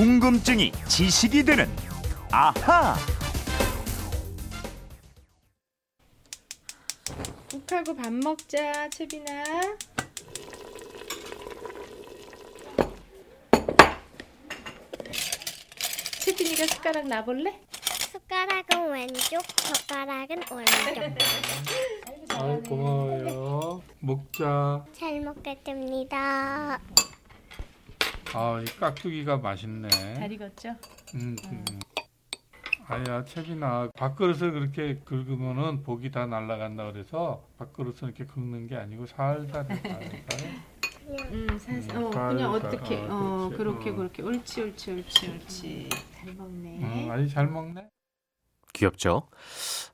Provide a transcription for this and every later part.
궁금증이 지식이 되는 아하. 욱하고 밥 먹자, 채빈아. 채빈이가 숟가락 놔볼래? 숟가락은 왼쪽, 젓가락은 오른쪽. 아이 고마워요. 먹자. 잘 먹겠습니다. 아, 이 깍두기가 맛있네. 잘 익었죠? 음, 음. 아야, 채빈아, 밥그릇을 그렇게 긁으면은 복이 다 날아간다 그래서 밥그릇을 이렇게 긁는 게 아니고 살살. 음, 살살. 음, 어, 그냥 살살. 어떻게? 어, 어, 그렇지. 그렇게 어. 그렇게. 옳지, 옳지, 옳지, 옳지. 잘 먹네. 음, 아니 잘 먹네. 귀엽죠?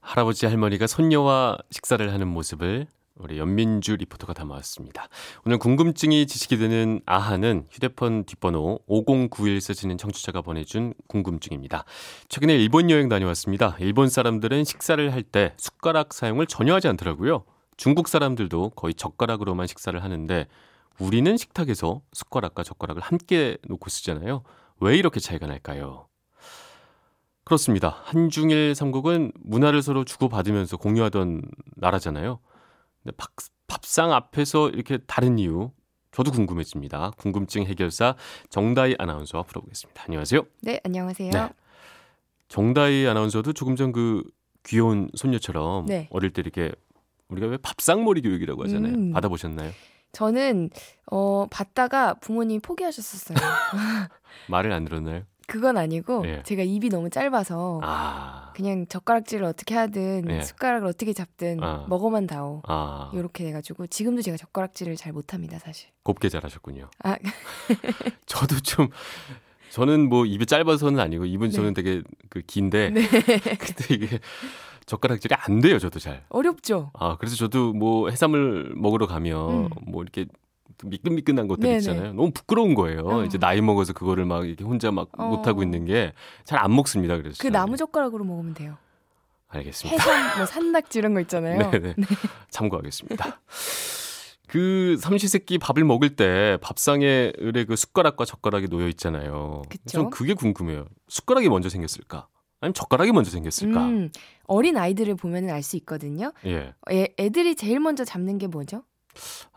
할아버지 할머니가 손녀와 식사를 하는 모습을 우리 연민주 리포터가 담아왔습니다. 오늘 궁금증이 지식이 되는 아하는 휴대폰 뒷번호 5091 쓰시는 청취자가 보내준 궁금증입니다. 최근에 일본 여행 다녀왔습니다. 일본 사람들은 식사를 할 때 숟가락 사용을 전혀 하지 않더라고요. 중국 사람들도 거의 젓가락으로만 식사를 하는데 우리는 식탁에서 숟가락과 젓가락을 함께 놓고 쓰잖아요. 왜 이렇게 차이가 날까요? 그렇습니다. 한중일 삼국은 문화를 서로 주고받으면서 공유하던 나라잖아요. 근데 밥, 밥상 앞에서 이렇게 다른 이유 저도 궁금해집니다. 궁금증 해결사 정다희 아나운서와 풀어보겠습니다. 안녕하세요. 네, 안녕하세요. 네. 정다희 아나운서도 조금 전 그 귀여운 손녀처럼 네. 어릴 때 이렇게 우리가 왜 밥상머리 교육이라고 하잖아요. 음. 받아보셨나요? 저는 어 받다가 부모님이 포기하셨었어요. 말을 안 들었나요? 그건 아니고 예. 제가 입이 너무 짧아서 아, 그냥 젓가락질을 어떻게 하든 예. 숟가락을 어떻게 잡든 아. 먹어만 다오. 아, 이렇게 돼가지고 지금도 제가 젓가락질을 잘 못합니다, 사실. 곱게 자라셨군요. 아, 저도 좀 저는 뭐 입이 짧아서는 아니고 입은 네. 저는 되게 그 긴데 네. 근데 이게 젓가락질이 안 돼요 저도 잘. 어렵죠. 아 그래서 저도 뭐 해산물 먹으러 가면 음. 뭐 이렇게 미끈미끈한 것들 네네. 있잖아요. 너무 부끄러운 거예요. 어. 이제 나이 먹어서 그거를 막 이렇게 혼자 막 어. 못 하고 있는 게 잘 안 먹습니다. 그래서 그 저는. 나무 젓가락으로 먹으면 돼요. 알겠습니다. 해삼, 뭐 산낙지 이런 거 있잖아요. 네네. 참고하겠습니다. 그 삼시세끼 밥을 먹을 때 밥상에 을에 그 숟가락과 젓가락이 놓여 있잖아요. 전 그게 궁금해요. 숟가락이 먼저 생겼을까? 아니면 젓가락이 먼저 생겼을까? 음, 어린 아이들을 보면 알 수 있거든요. 예. 애, 애들이 제일 먼저 잡는 게 뭐죠?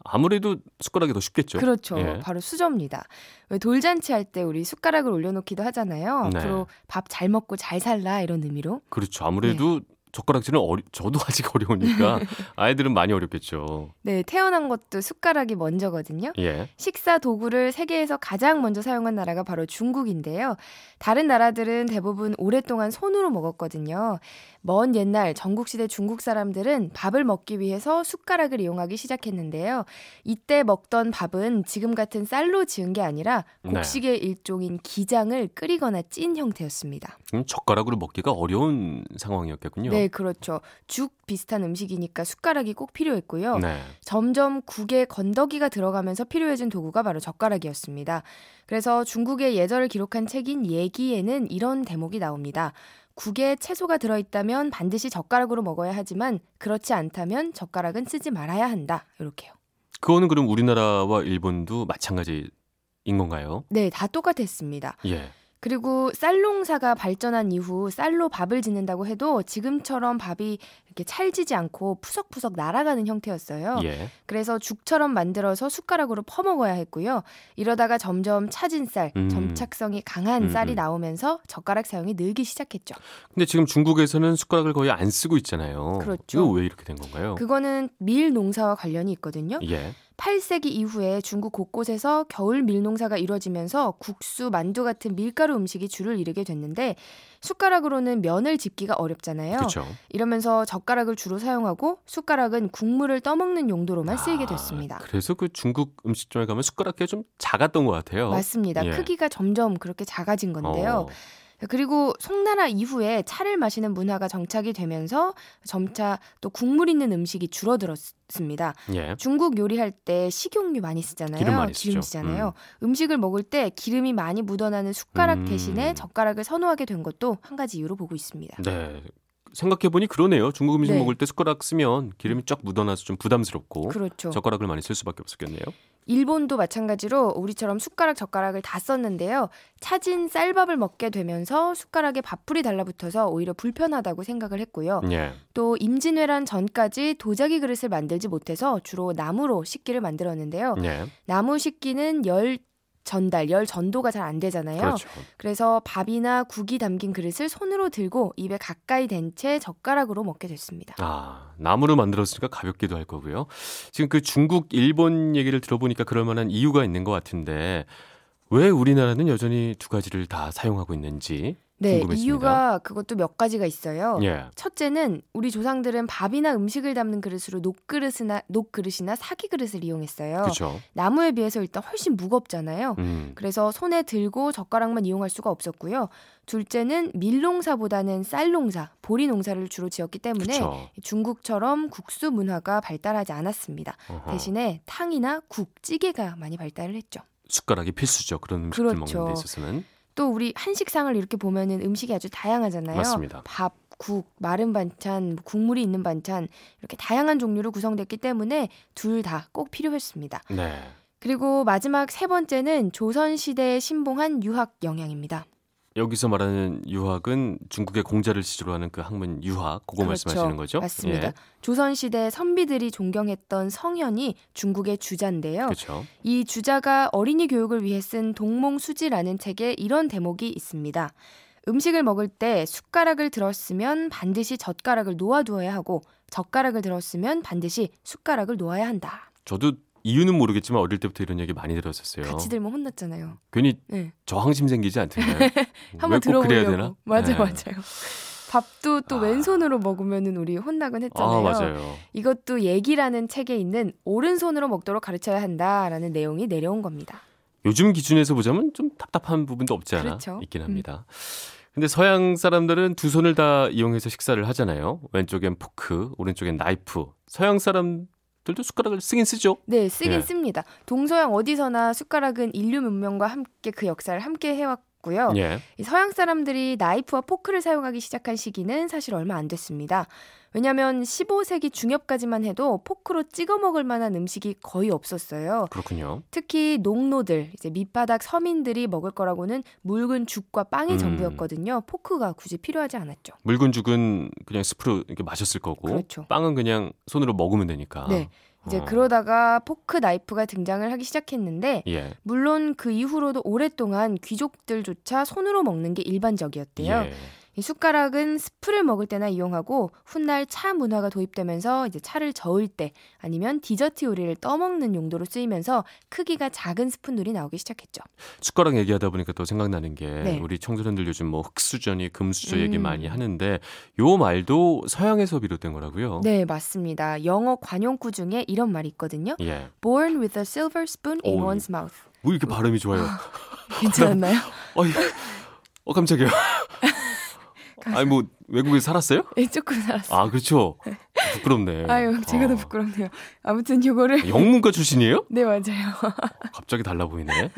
아무래도 숟가락이 더 쉽겠죠. 그렇죠. 예. 바로 수저입니다. 왜 돌잔치 할 때 우리 숟가락을 올려놓기도 하잖아요. 네. 앞으로 밥 잘 먹고 잘 살라 이런 의미로. 그렇죠. 아무래도 젓가락질은 어리, 저도 아직 어려우니까 아이들은 많이 어렵겠죠. 네, 태어난 것도 숟가락이 먼저거든요. 예. 식사 도구를 세계에서 가장 먼저 사용한 나라가 바로 중국인데요. 다른 나라들은 대부분 오랫동안 손으로 먹었거든요. 먼 옛날 전국시대 중국 사람들은 밥을 먹기 위해서 숟가락을 이용하기 시작했는데요. 이때 먹던 밥은 지금 같은 쌀로 지은 게 아니라 네. 곡식의 일종인 기장을 끓이거나 찐 형태였습니다. 그럼 젓가락으로 먹기가 어려운 상황이었겠군요. 네, 그렇죠. 죽 비슷한 음식이니까 숟가락이 꼭 필요했고요. 네. 점점 국에 건더기가 들어가면서 필요해진 도구가 바로 젓가락이었습니다. 그래서 중국의 예절을 기록한 책인 예기에는 이런 대목이 나옵니다. 국에 채소가 들어있다면 반드시 젓가락으로 먹어야 하지만 그렇지 않다면 젓가락은 쓰지 말아야 한다. 이렇게요. 그거는 그럼 우리나라와 일본도 마찬가지인 건가요? 네, 다 똑같았습니다. 예. 그리고 쌀농사가 발전한 이후 쌀로 밥을 짓는다고 해도 지금처럼 밥이 이렇게 찰지지 않고 푸석푸석 날아가는 형태였어요. 예. 그래서 죽처럼 만들어서 숟가락으로 퍼먹어야 했고요. 이러다가 점점 차진 쌀, 음. 점착성이 강한 음, 쌀이 음. 나오면서 젓가락 사용이 늘기 시작했죠. 근데 지금 중국에서는 숟가락을 거의 안 쓰고 있잖아요. 그렇죠. 이거 왜 이렇게 된 건가요? 그거는 밀 농사와 관련이 있거든요. 예. 8세기 이후에 중국 곳곳에서 겨울 밀농사가 이루어지면서 국수, 만두 같은 밀가루 음식이 주를 이루게 됐는데 숟가락으로는 면을 집기가 어렵잖아요. 그렇죠. 이러면서 젓가락을 주로 사용하고 숟가락은 국물을 떠먹는 용도로만 쓰이게 됐습니다. 아, 그래서 그 중국 음식점에 가면 숟가락이 좀 작았던 것 같아요. 맞습니다. 예. 크기가 점점 그렇게 작아진 건데요. 어, 그리고 송나라 이후에 차를 마시는 문화가 정착이 되면서 점차 또 국물 있는 음식이 줄어들었습니다. 예. 중국 요리할 때 식용유 많이 쓰잖아요. 기름 많이 쓰죠. 기름지잖아요. 음. 식을 먹을 때 기름이 많이 묻어나는 숟가락 음. 대신에 젓가락을 선호하게 된 것도 한 가지 이유로 보고 있습니다. 네. 생각해보니 그러네요. 중국 음식 네. 먹을 때 숟가락 쓰면 기름이 쫙 묻어나서 좀 부담스럽고 그렇죠. 젓가락을 많이 쓸 수밖에 없었겠네요. 일본도 마찬가지로 우리처럼 숟가락 젓가락을 다 썼는데요. 차진 쌀밥을 먹게 되면서 숟가락에 밥풀이 달라붙어서 오히려 불편하다고 생각을 했고요. 예. 또 임진왜란 전까지 도자기 그릇을 만들지 못해서 주로 나무로 식기를 만들었는데요. 예. 나무 식기는 열 전달, 열 전도가 잘 안 되잖아요. 그렇죠. 그래서 밥이나 국이 담긴 그릇을 손으로 들고 입에 가까이 댄 채 젓가락으로 먹게 됐습니다. 아, 나무로 만들었으니까 가볍기도 할 거고요. 지금 그 중국, 일본 얘기를 들어보니까 그럴 만한 이유가 있는 것 같은데 왜 우리나라는 여전히 두 가지를 다 사용하고 있는지 네, 궁금했습니다. 이유가 그것도 몇 가지가 있어요. 예. 첫째는 우리 조상들은 밥이나 음식을 담는 그릇으로 녹그릇이나 녹그릇이나 사기 그릇을 이용했어요. 그렇죠. 나무에 비해서 일단 훨씬 무겁잖아요. 음. 그래서 손에 들고 젓가락만 이용할 수가 없었고요. 둘째는 밀농사보다는 쌀농사, 보리농사를 주로 지었기 때문에 그렇죠. 중국처럼 국수 문화가 발달하지 않았습니다. 어허. 대신에 탕이나 국, 찌개가 많이 발달을 했죠. 숟가락이 필수죠. 그런 음식들 그렇죠. 먹는 데 있어서는. 또 우리 한식상을 이렇게 보면은 음식이 아주 다양하잖아요. 맞습니다. 밥, 국, 마른 반찬, 뭐 국물이 있는 반찬 이렇게 다양한 종류로 구성됐기 때문에 둘 다 꼭 필요했습니다. 네. 그리고 마지막 세 번째는 조선 시대에 신봉한 유학 영향입니다. 여기서 말하는 유학은 중국의 공자를 시조로 하는 그 학문 유학, 그거 말씀하시는 거죠? 그렇죠. 맞습니다. 예. 조선 시대 선비들이 존경했던 성현이 중국의 주자인데요. 그렇죠. 이 주자가 어린이 교육을 위해 쓴 동몽수지라는 책에 이런 대목이 있습니다. 음식을 먹을 때 숟가락을 들었으면 반드시 젓가락을 놓아두어야 하고 젓가락을 들었으면 반드시 숟가락을 놓아야 한다. 저도 이유는 모르겠지만 어릴 때부터 이런 얘기 많이 들었었어요. 같이 들면 혼났잖아요. 괜히 네. 저항심 생기지 않던가요? 한번 들어보려고. 되나? 맞아 네. 맞아요. 밥도 또 아. 왼손으로 먹으면은 우리 혼나곤 했잖아요. 아, 맞아요. 이것도 얘기라는 책에 있는 오른손으로 먹도록 가르쳐야 한다라는 내용이 내려온 겁니다. 요즘 기준에서 보자면 좀 답답한 부분도 없지 않아 그렇죠. 있긴 음. 합니다. 근데 서양 사람들은 두 손을 다 이용해서 식사를 하잖아요. 왼쪽엔 포크, 오른쪽엔 나이프. 서양 사람 들도 숟가락을 쓰긴 쓰죠. 네, 쓰긴 예. 씁니다. 동서양 어디서나 숟가락은 인류 문명과 함께 그 역사를 함께 해왔고 요. 예. 이 서양 사람들이 나이프와 포크를 사용하기 시작한 시기는 사실 얼마 안 됐습니다. 왜냐하면 15세기 중엽까지만 해도 포크로 찍어 먹을 만한 음식이 거의 없었어요. 그렇군요. 특히 농노들, 이제 밑바닥 서민들이 먹을 거라고는 묽은 죽과 빵이 음. 전부였거든요. 포크가 굳이 필요하지 않았죠. 묽은 죽은 그냥 스프로 이렇게 마셨을 거고 그렇죠. 빵은 그냥 손으로 먹으면 되니까. 네. 이제 어. 그러다가 포크 나이프가 등장을 하기 시작했는데 예. 물론 그 이후로도 오랫동안 귀족들조차 손으로 먹는 게 일반적이었대요. 예. 이 숟가락은 스프를 먹을 때나 이용하고 훗날 차 문화가 도입되면서 이제 차를 저을 때 아니면 디저트 요리를 떠먹는 용도로 쓰이면서 크기가 작은 스푼들이 나오기 시작했죠. 숟가락 얘기하다 보니까 또 생각나는 게 네. 우리 청소년들 요즘 뭐 흑수저니 금수저 얘기 음. 많이 하는데 요 말도 서양에서 비롯된 거라고요. 네, 맞습니다. 영어 관용구 중에 이런 말이 있거든요. 예. Born with a silver spoon in 오, one's mouth. 뭐 이렇게 발음이 좋아요. 괜찮았나요? 어이, 어 깜짝이야. 아니 뭐 외국에 살았어요? 예, 조금 살았어요. 아 그렇죠. 부끄럽네. 아유, 제가 더 어. 부끄럽네요. 아무튼 요거를 영문과 출신이에요? 네, 맞아요. 갑자기 달라 보이네.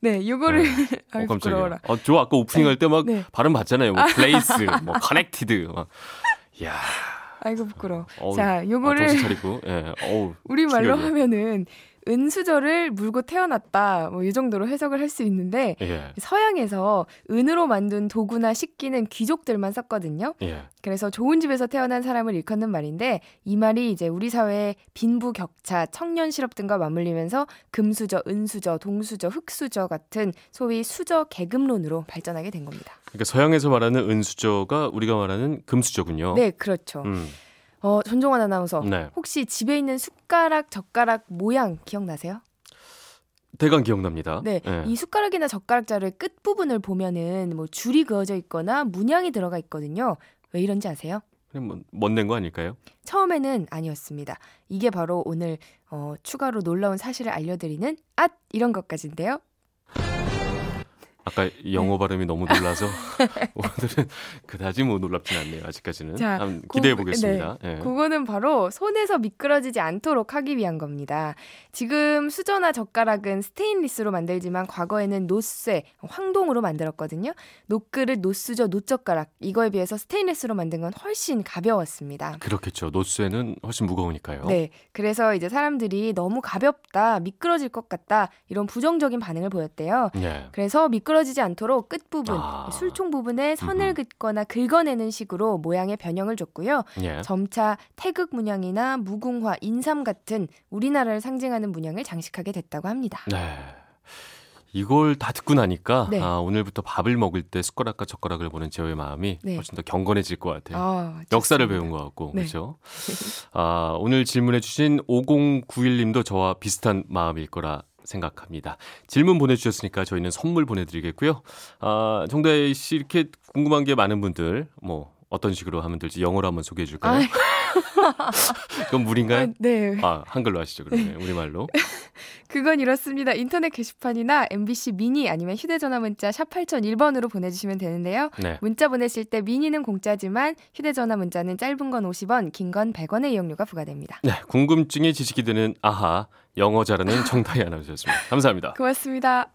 네, 요거를 네. 아유, 어, 깜짝이야. 부끄러워라. 아, 저 아까 오프닝 할 때막 네. 발음 봤잖아요. 뭐 place, 뭐 connected. 막. 야. 아이고 부끄러워. 어우, 자, 아, 요거를 차리고. 예. 우리 말로 충격이야. 하면은 은수저를 물고 태어났다. 뭐 이 정도로 해석을 할 수 있는데 예. 서양에서 은으로 만든 도구나 식기는 귀족들만 썼거든요. 예. 그래서 좋은 집에서 태어난 사람을 일컫는 말인데 이 말이 이제 우리 사회의 빈부 격차, 청년 실업 등과 맞물리면서 금수저, 은수저, 동수저, 흙수저 같은 소위 수저 계급론으로 발전하게 된 겁니다. 그러니까 서양에서 말하는 은수저가 우리가 말하는 금수저군요. 네, 그렇죠. 음. 어, 전종환 아나운서. 네. 혹시 집에 있는 숟가락, 젓가락 모양 기억나세요? 대강 기억납니다. 네, 예. 이 숟가락이나 젓가락 자루의 끝 부분을 보면은 뭐 줄이 그어져 있거나 문양이 들어가 있거든요. 왜 이런지 아세요? 그냥 뭐 멋낸 거 아닐까요? 처음에는 아니었습니다. 이게 바로 오늘 어, 추가로 놀라운 사실을 알려드리는 앗 이런 것까지인데요. 아까 영어 발음이 너무 놀라서 오늘은 그다지 뭐 놀랍진 않네요. 아직까지는. 자, 기대해 고- 보겠습니다. 예. 그거는 바로 손에서 미끄러지지 않도록 하기 위한 겁니다. 지금 수저나 젓가락은 스테인리스로 만들지만 과거에는 놋쇠, 황동으로 만들었거든요. 놋그릇, 놋수저, 놋젓가락 이거에 비해서 스테인리스로 만든 건 훨씬 가벼웠습니다. 그렇겠죠. 놋쇠는 훨씬 무거우니까요. 네. 그래서 이제 사람들이 너무 가볍다, 미끄러질 것 같다, 이런 부정적인 반응을 보였대요. 예. 그래서 미끄 러지지 않도록 끝부분, 아. 술총 부분에 선을. 긋거나 긁어내는 식으로 모양의 변형을 줬고요. 예. 점차 태극 문양이나 무궁화, 인삼 같은 우리나라를 상징하는 문양을 장식하게 됐다고 합니다. 네. 이걸 다 듣고 나니까 네. 아, 오늘부터 밥을 먹을 때 숟가락과 젓가락을 보는 제의 마음이 네. 훨씬 더 경건해질 것 같아요. 아, 역사를. 배운 것 같고 네. 그렇죠. 아, 오늘 질문해 주신 5091님도 저와 비슷한 마음일 거라 생각합니다. 질문 보내주셨으니까 저희는 선물 보내드리겠고요. 아, 정다혜 씨 이렇게 궁금한 게 많은 분들 뭐 어떤 식으로 하면 될지 영어로 한번 소개해 줄까요? 그건 무리인가요? 아, 네. 아, 한글로 하시죠, 그러면. 우리말로. 그건 이렇습니다. 인터넷 게시판이나 MBC 미니 아니면 휴대전화 문자 샵 8001번으로 보내주시면 되는데요. 네. 문자 보내실 때 미니는 공짜지만 휴대전화 문자는 짧은 건 50원, 긴 건 100원의 이용료가 부과됩니다. 네, 궁금증이 지식이 되는 아하 영어 잘하는 정다희 아나운서였습니다. 감사합니다. 고맙습니다.